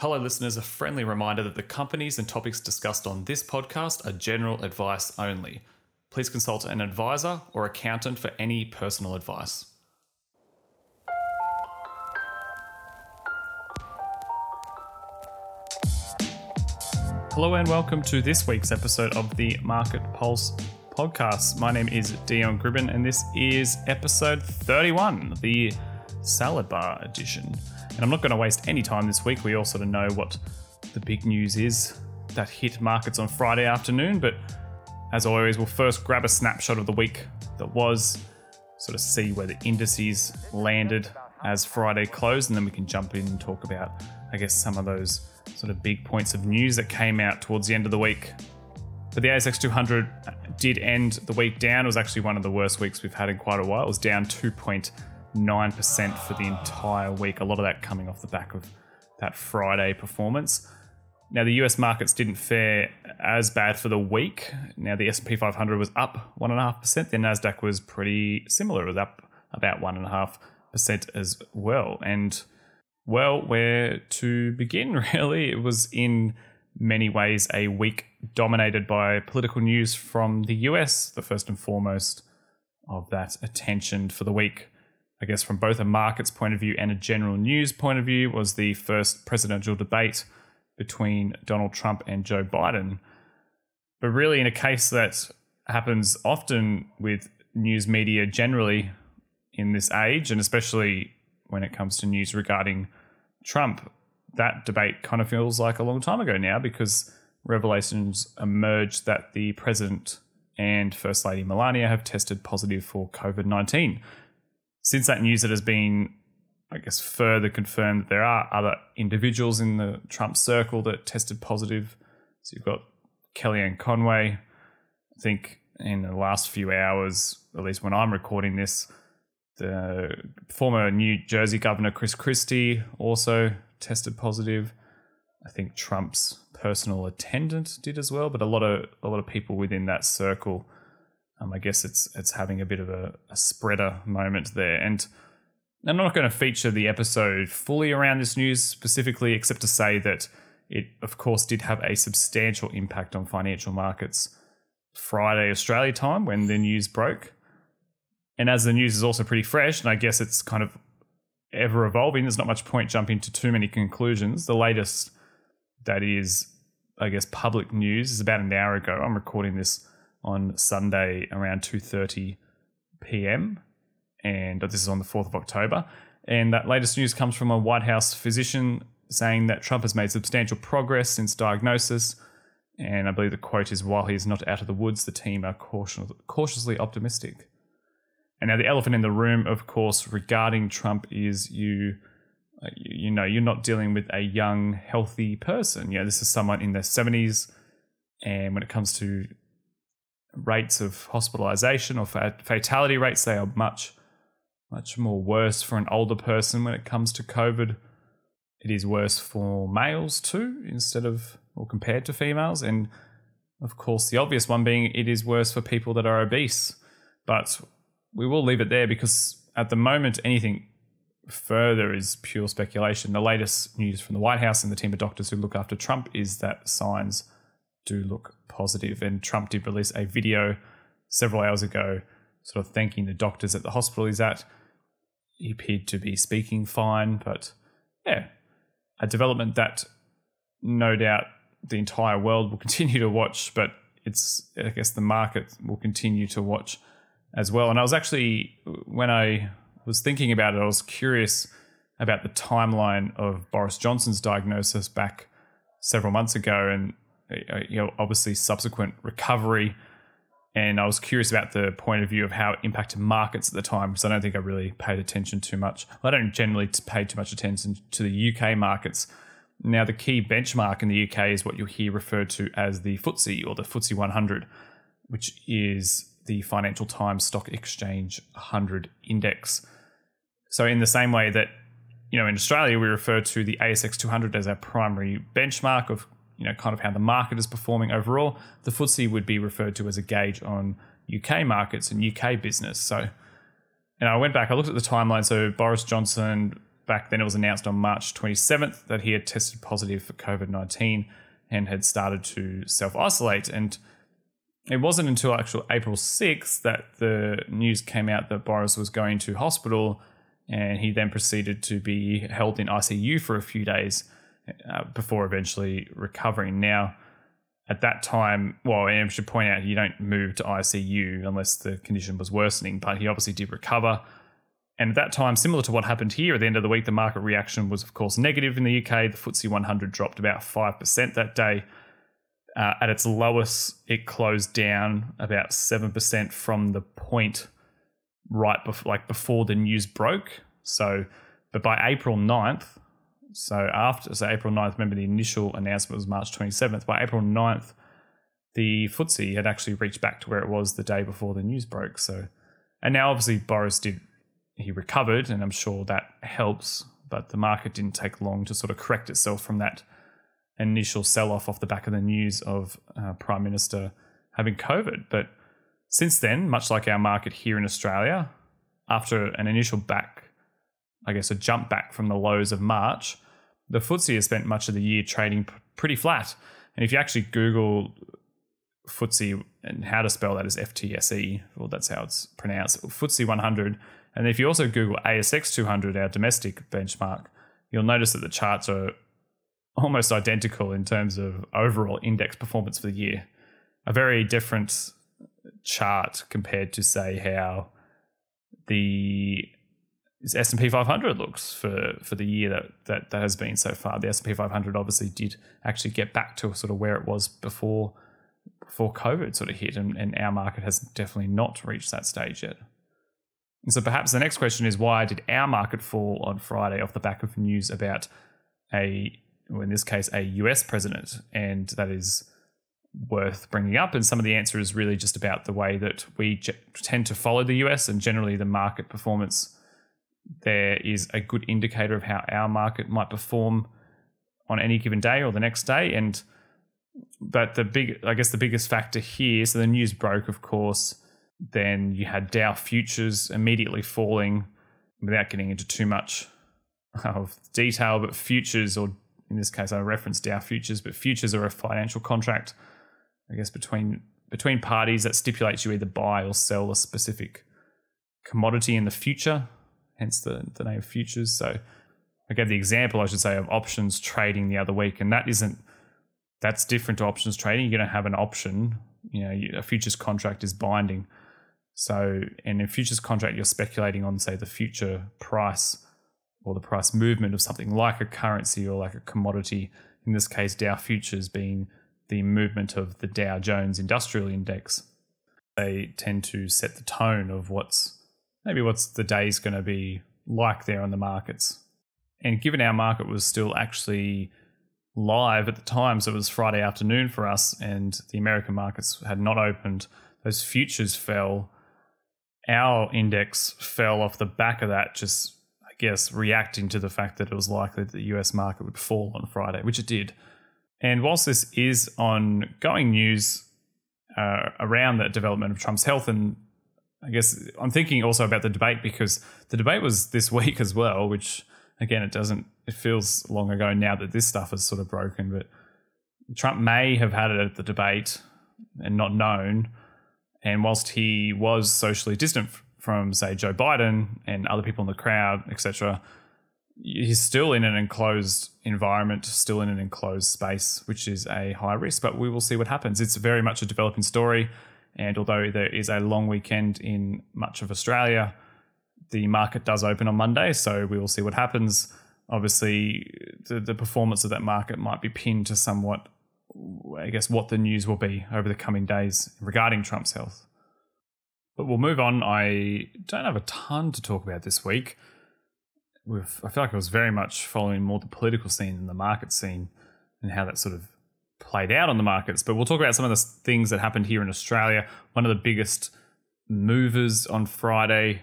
Hello, listeners. A friendly reminder that the companies and topics discussed on this podcast are general advice only. Please consult an advisor or accountant for any personal advice. Hello, and welcome to this week's episode of the Market Pulse podcast. My name is Dion Gribben, and this is episode 31, the salad bar edition. And I'm not going to waste any time this week. We all sort of know what the big news is that hit markets on Friday afternoon. But as always, we'll first grab a snapshot of the week that was, sort of see where the indices landed as Friday closed, and then we can jump in and talk about, I guess, some of those sort of big points of news that came out towards the end of the week. But the ASX 200 did end the week down. It was actually one of the worst weeks we've had in quite a while. It was down 2.9% for the entire week. A lot of that coming off the back of that Friday performance. Now the US markets didn't fare as bad for the week. Now the S&P 500 was up one and a half percent. The Nasdaq was pretty similar. It was up about one and a half percent as well. And well, where to begin? Really, it was in many ways a week dominated by political news from the US. The first and foremost of that attention for the week I guess from both a markets point of view and a general news point of view, was the first presidential debate between Donald Trump and Joe Biden. But really, in a case that happens often with news media generally in this age, and especially when it comes to news regarding Trump, that debate kind of feels like a long time ago now because revelations emerged that the president and First Lady Melania have tested positive for COVID 19 since that news, it has been, I guess, further confirmed that there are other individuals in the Trump circle that tested positive. So you've got Kellyanne Conway. I think in the last few hours, at least when I'm recording this, the former New Jersey governor Chris Christie also tested positive. I think Trump's personal attendant did as well, but a lot of a lot of people within that circle um, I guess it's it's having a bit of a, a spreader moment there. And I'm not going to feature the episode fully around this news specifically, except to say that it, of course, did have a substantial impact on financial markets Friday Australia time when the news broke. And as the news is also pretty fresh, and I guess it's kind of ever evolving, there's not much point jumping to too many conclusions. The latest that is, I guess, public news is about an hour ago. I'm recording this on Sunday around 2:30 p.m. and this is on the 4th of October. And that latest news comes from a White House physician saying that Trump has made substantial progress since diagnosis. And I believe the quote is while he is not out of the woods, the team are cautiously optimistic. And now the elephant in the room, of course, regarding Trump is uh, you you know, you're not dealing with a young, healthy person. You know, this is someone in their 70s. And when it comes to rates of hospitalization or fatality rates, they are much, much more worse for an older person when it comes to COVID. It is worse for males too, instead of or compared to females. And of course, the obvious one being it is worse for people that are obese. But we will leave it there because at the moment, anything further is pure speculation. The latest news from the White House and the team of doctors who look after Trump is that signs do look positive. And Trump did release a video several hours ago, sort of thanking the doctors at the hospital he's at. He appeared to be speaking fine, but yeah, a development that no doubt the entire world will continue to watch, but it's, I guess, the market will continue to watch as well. And I was actually, when I was thinking about it, I was curious about the timeline of Boris Johnson's diagnosis back several months ago. And Uh, you know, obviously subsequent recovery. And I was curious about the point of view of how it impacted markets at the time, because I don't think I really paid attention too much. I don't generally pay too much attention to the UK markets. Now, the key benchmark in the UK is what you'll hear referred to as the FTSE or the FTSE 100, which is the Financial Times Stock Exchange 100 index. So, in the same way that you know in Australia we refer to the ASX 200 as our primary benchmark of you know kind of how the market is performing overall. The FTSE would be referred to as a gauge on UK markets and UK business. So, and I went back, I looked at the timeline. So Boris Johnson back then it was announced on March 27th that he had tested positive for COVID 19 and had started to self isolate. And it wasn't until actual April 6th that the news came out that Boris was going to hospital and he then proceeded to be held in ICU for a few days uh, before eventually recovering. Now, at that time, well, and I should point out you don't move to ICU unless the condition was worsening, but he obviously did recover. And at that time, similar to what happened here at the end of the week, the market reaction was, of course, negative in the UK. The FTSE 100 dropped about 5% that day. Uh, at its lowest, it closed down about 7% from the point right before, like before the news broke. So, but by April 9th, so after, so April 9th, remember the initial announcement was March 27th. By April 9th, the FTSE had actually reached back to where it was the day before the news broke. So, and now obviously Boris did, he recovered, and I'm sure that helps, but the market didn't take long to sort of correct itself from that initial sell off off the back of the news of uh, Prime Minister having COVID. But since then, much like our market here in Australia, after an initial back I guess, a jump back from the lows of March, the FTSE has spent much of the year trading pretty flat. And if you actually Google FTSE and how to spell that is FTSE, well, that's how it's pronounced, FTSE 100. And if you also Google ASX 200, our domestic benchmark, you'll notice that the charts are almost identical in terms of overall index performance for the year. A very different chart compared to, say, how the S&P 500 looks for for the year that, that that has been so far. The S&P 500 obviously did actually get back to sort of where it was before before COVID sort of hit, and, and our market has definitely not reached that stage yet. And so perhaps the next question is why did our market fall on Friday off the back of news about a, well, in this case, a US president, and that is worth bringing up. And some of the answer is really just about the way that we tend to follow the US and generally the market performance there is a good indicator of how our market might perform on any given day or the next day. And but the big, I guess, the biggest factor here. So the news broke, of course. Then you had Dow futures immediately falling, without getting into too much of detail. But futures, or in this case, I referenced Dow futures, but futures are a financial contract, I guess, between between parties that stipulates you either buy or sell a specific commodity in the future hence the, the name futures. So I gave the example, I should say, of options trading the other week, and that isn't that's different to options trading. You're going to have an option. You know, a futures contract is binding. So, in a futures contract, you're speculating on, say, the future price or the price movement of something like a currency or like a commodity. In this case, Dow futures being the movement of the Dow Jones Industrial Index. They tend to set the tone of what's maybe what's the day's going to be like there on the markets. And given our market was still actually live at the time, so it was Friday afternoon for us, and the American markets had not opened, those futures fell. Our index fell off the back of that, just, I guess, reacting to the fact that it was likely that the US market would fall on Friday, which it did. And whilst this is ongoing news uh, around the development of Trump's health and I guess I'm thinking also about the debate because the debate was this week as well, which again, it doesn't, it feels long ago now that this stuff is sort of broken, but Trump may have had it at the debate and not known. And whilst he was socially distant from, say, Joe Biden and other people in the crowd, etc., he's still in an enclosed environment, still in an enclosed space, which is a high risk. But we will see what happens. It's very much a developing story. And although there is a long weekend in much of Australia, the market does open on Monday, so we will see what happens. Obviously, the, the performance of that market might be pinned to somewhat, I guess, what the news will be over the coming days regarding Trump's health. But we'll move on. I don't have a ton to talk about this week. With, I feel like I was very much following more the political scene than the market scene and how that sort of played out on the markets. But we'll talk about some of the things that happened here in Australia. One of the biggest movers on Friday,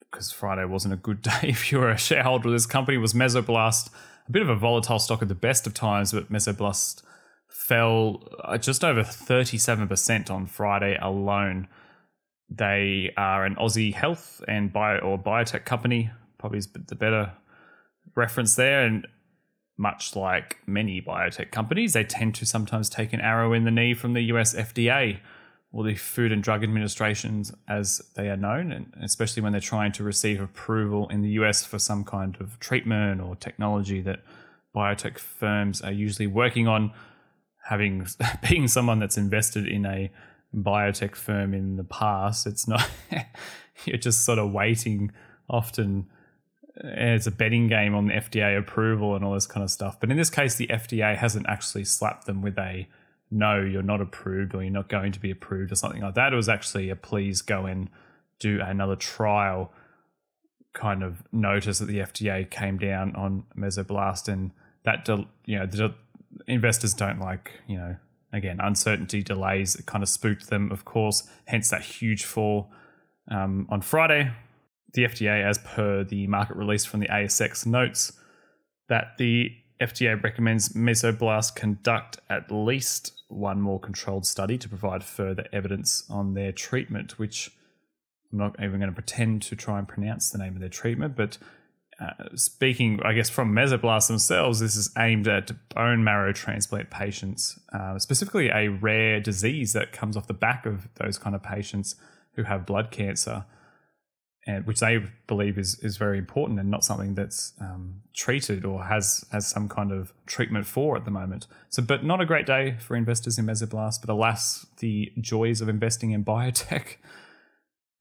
because Friday wasn't a good day if you were a shareholder of this company, was Mesoblast. A bit of a volatile stock at the best of times, but Mesoblast fell uh, just over 37% on Friday alone. They are an Aussie health and bio or biotech company, probably is the better reference there. And much like many biotech companies, they tend to sometimes take an arrow in the knee from the US FDA or the Food and Drug Administrations as they are known, and especially when they're trying to receive approval in the US for some kind of treatment or technology that biotech firms are usually working on. Having being someone that's invested in a biotech firm in the past, it's not you're just sort of waiting often it's a betting game on the FDA approval and all this kind of stuff. But in this case, the FDA hasn't actually slapped them with a no, you're not approved or you're not going to be approved or something like that. It was actually a please go and do another trial kind of notice that the FDA came down on Mesoblast and that, you know, the investors don't like, you know, again, uncertainty delays. It kind of spooked them, of course, hence that huge fall um, on Friday. The FDA, as per the market release from the ASX, notes that the FDA recommends Mesoblast conduct at least one more controlled study to provide further evidence on their treatment, which I'm not even going to pretend to try and pronounce the name of their treatment, but uh, speaking, I guess, from Mesoblast themselves, this is aimed at bone marrow transplant patients, uh, specifically a rare disease that comes off the back of those kind of patients who have blood cancer and which they believe is is very important and not something that's um, treated or has has some kind of treatment for at the moment. So, but not a great day for investors in Mesoblast. But alas, the joys of investing in biotech.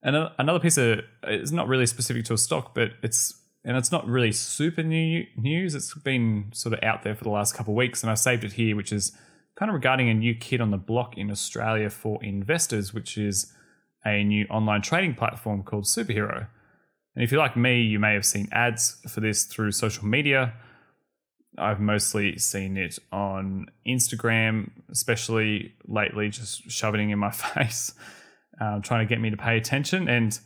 And another piece of it's not really specific to a stock, but it's and it's not really super new news. It's been sort of out there for the last couple of weeks, and I saved it here, which is kind of regarding a new kid on the block in Australia for investors, which is a new online trading platform called Superhero. And if you're like me, you may have seen ads for this through social media. I've mostly seen it on Instagram, especially lately, just shoving it in my face, um, trying to get me to pay attention. And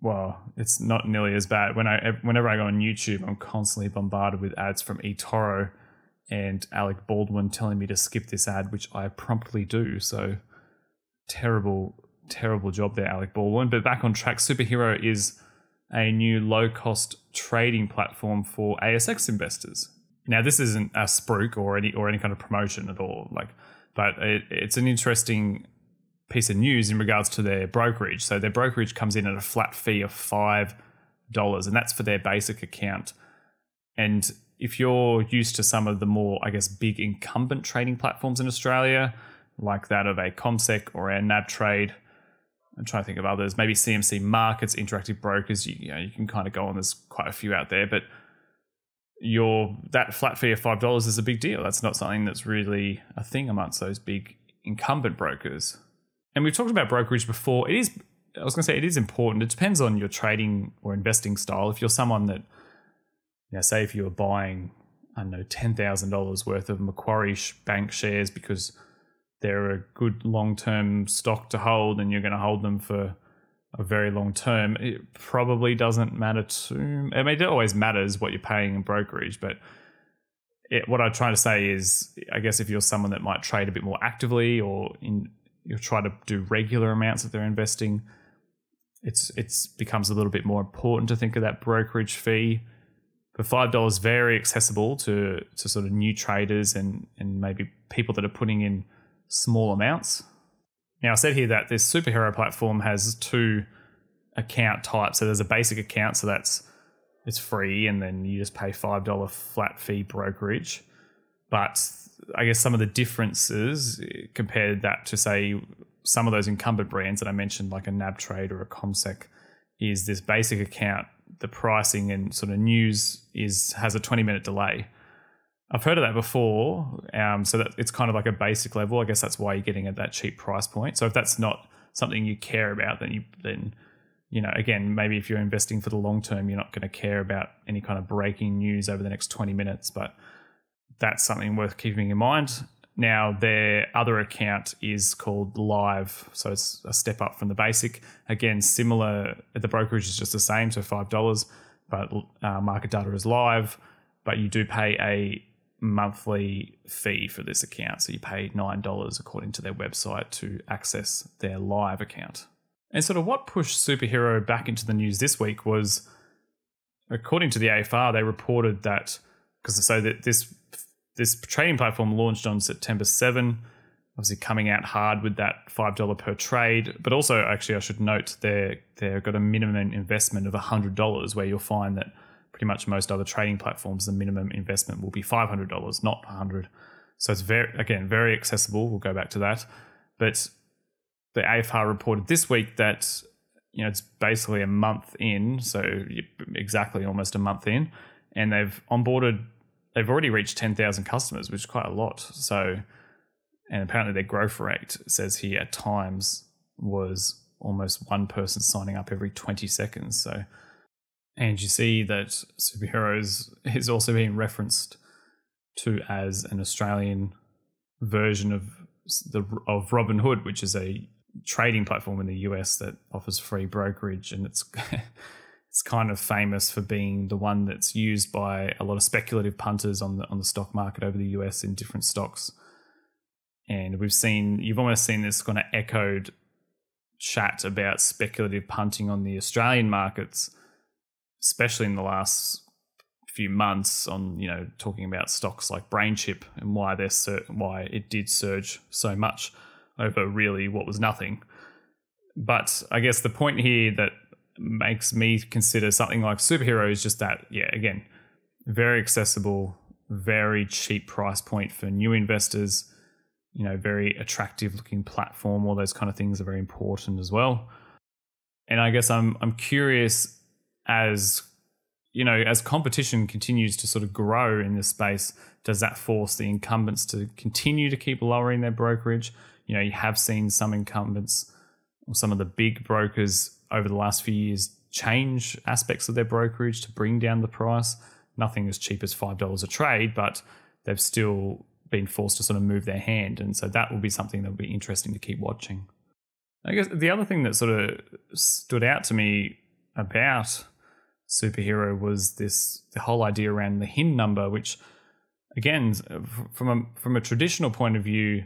well, it's not nearly as bad. When I whenever I go on YouTube, I'm constantly bombarded with ads from eToro and Alec Baldwin telling me to skip this ad, which I promptly do. So terrible terrible job there, Alec Baldwin. But back on track, Superhero is a new low cost trading platform for ASX investors. Now, this isn't a spruik or any or any kind of promotion at all. Like, but it, it's an interesting piece of news in regards to their brokerage. So their brokerage comes in at a flat fee of five dollars, and that's for their basic account. And if you're used to some of the more, I guess, big incumbent trading platforms in Australia, like that of a CommSec or a NabTrade, I'm trying to think of others. Maybe CMC Markets, Interactive Brokers. You, you know, you can kind of go on. There's quite a few out there, but your that flat fee of five dollars is a big deal. That's not something that's really a thing amongst those big incumbent brokers. And we've talked about brokerage before. It is. I was going to say it is important. It depends on your trading or investing style. If you're someone that, you know, say if you were buying, I don't know, ten thousand dollars worth of Macquarie Bank shares because they're a good long term stock to hold and you're going to hold them for a very long term, it probably doesn't matter too. I mean, it always matters what you're paying in brokerage, but it, what I'm trying to say is, I guess if you're someone that might trade a bit more actively or in, you try to do regular amounts that they're investing, it's it's becomes a little bit more important to think of that brokerage fee. But five dollars very accessible to to sort of new traders and and maybe people that are putting in small amounts. Now, I said here that this superhero platform has two account types. So there's a basic account, so that's it's free, and then you just pay five dollar flat fee brokerage. But I guess some of the differences eh, compared that to say some of those incumbent brands that I mentioned, like a NabTrade or a CommSec, is this basic account. The pricing and sort of news is has a 20 minute delay. I've heard of that before. Um, so that it's kind of like a basic level. I guess that's why you're getting at that cheap price point. So if that's not something you care about, then you then you know again maybe if you're investing for the long term, you're not going to care about any kind of breaking news over the next 20 minutes. But that's something worth keeping in mind. Now their other account is called Live, so it's a step up from the basic. Again, similar. The brokerage is just the same, so five dollars, but uh, market data is live. But you do pay a monthly fee for this account. So you pay $9 according to their website to access their live account. And sort of what pushed Superhero back into the news this week was according to the AFR, they reported that because so that this this trading platform launched on September 7, obviously coming out hard with that five dollar per trade. But also, actually, I should note they they've got a minimum investment of hundred dollars, where you'll find that pretty much most other trading platforms, the minimum investment will be five hundred dollars, not hundred. So it's very again very accessible. We'll go back to that, but the AFR reported this week that you know it's basically a month in, so exactly almost a month in, and they've onboarded. They've already reached ten thousand customers, which is quite a lot. So, and apparently their growth rate says here at times was almost one person signing up every twenty seconds. So, and you see that superheroes is also being referenced to as an Australian version of the of Robinhood, which is a trading platform in the US that offers free brokerage, and it's it's kind of famous for being the one that's used by a lot of speculative punters on the on the stock market over the US in different stocks. And we've seen you've almost seen this kind of echoed chat about speculative punting on the Australian markets, especially in the last few months on you know talking about stocks like BrainChip and why they're sur- why it did surge so much over really what was nothing. But I guess the point here that makes me consider something like superhero is just that, yeah, again, very accessible, very cheap price point for new investors, you know, very attractive looking platform. All those kind of things are very important as well. And I guess I'm I'm curious as you know, as competition continues to sort of grow in this space, does that force the incumbents to continue to keep lowering their brokerage? you know, you have seen some incumbents or some of the big brokers over the last few years change aspects of their brokerage to bring down the price. Nothing as cheap as $5 a trade, but they've still been forced to sort of move their hand. And so that will be something that will be interesting to keep watching. I guess the other thing that sort of stood out to me about superhero was this the whole idea around the HIN number, which again, uh, from a from a traditional point of view,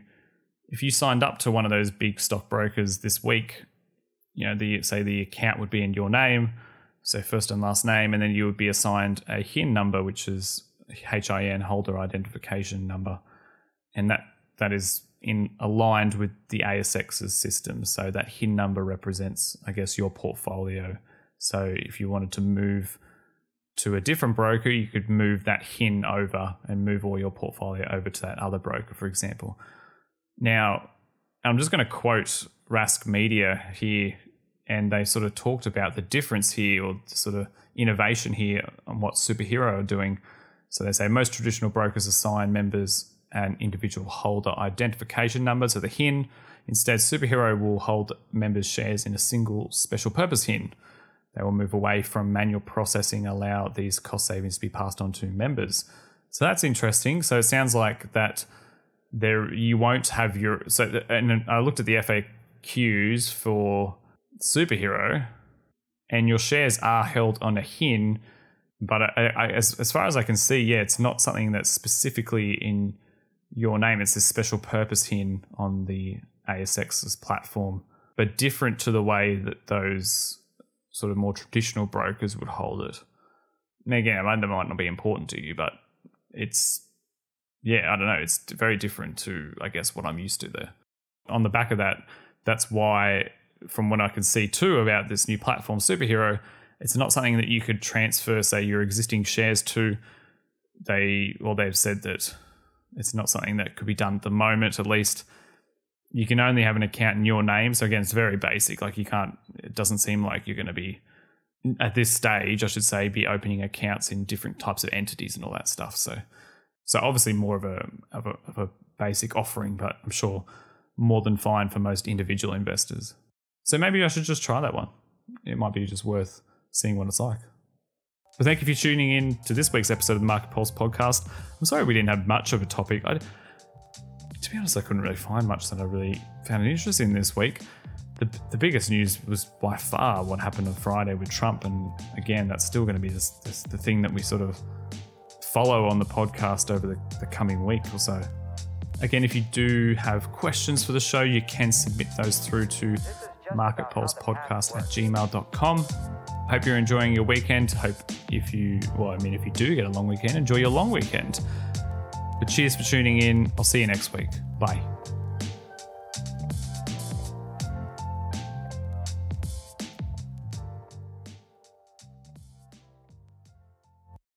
if you signed up to one of those big stockbrokers this week, you know, the say the account would be in your name, so first and last name, and then you would be assigned a HIN number, which is HIN holder identification number, and that that is in aligned with the ASX's system. So that HIN number represents, I guess, your portfolio. So if you wanted to move to a different broker, you could move that HIN over and move all your portfolio over to that other broker, for example. Now, I'm just going to quote Rask Media here, and they sort of talked about the difference here or sort of innovation here on what Superhero are doing. So they say most traditional brokers assign members an individual holder identification number, so the HIN. Instead, Superhero will hold members' shares in a single special purpose HIN. They will move away from manual processing, allow these cost savings to be passed on to members. So that's interesting. So it sounds like that there you won't have your so and I looked at the FAQs for superhero, and your shares are held on a HIN, but I, I, as as far as I can see, yeah, it's not something that's specifically in your name. It's a special purpose HIN on the ASX's platform, but different to the way that those sort of more traditional brokers would hold it. And again, that might not be important to you, but it's yeah, I don't know. It's very different to, I guess, what I'm used to there. On the back of that, that's why, from what I can see too about this new platform, Superhero, it's not something that you could transfer, say, your existing shares to. They, well, they've said that it's not something that could be done at the moment, at least. You can only have an account in your name. So, again, it's very basic. Like, you can't, it doesn't seem like you're going to be, at this stage, I should say, be opening accounts in different types of entities and all that stuff. So, so obviously more of a, of a of a basic offering, but I'm sure more than fine for most individual investors. So maybe I should just try that one. It might be just worth seeing what it's like. But thank you for tuning in to this week's episode of the Market Pulse podcast. I'm sorry we didn't have much of a topic. I, to be honest, I couldn't really find much that I really found interesting this week. The, the biggest news was by far what happened on Friday with Trump, and again, that's still going to be this, this, the thing that we sort of follow on the podcast over the, the coming week or so. Again, if you do have questions for the show, you can submit those through to marketpulsepodcast at gmail.com. Hope you're enjoying your weekend. Hope if you, well, I mean, if you do get a long weekend, enjoy your long weekend. But cheers for tuning in. I'll see you next week. Bye.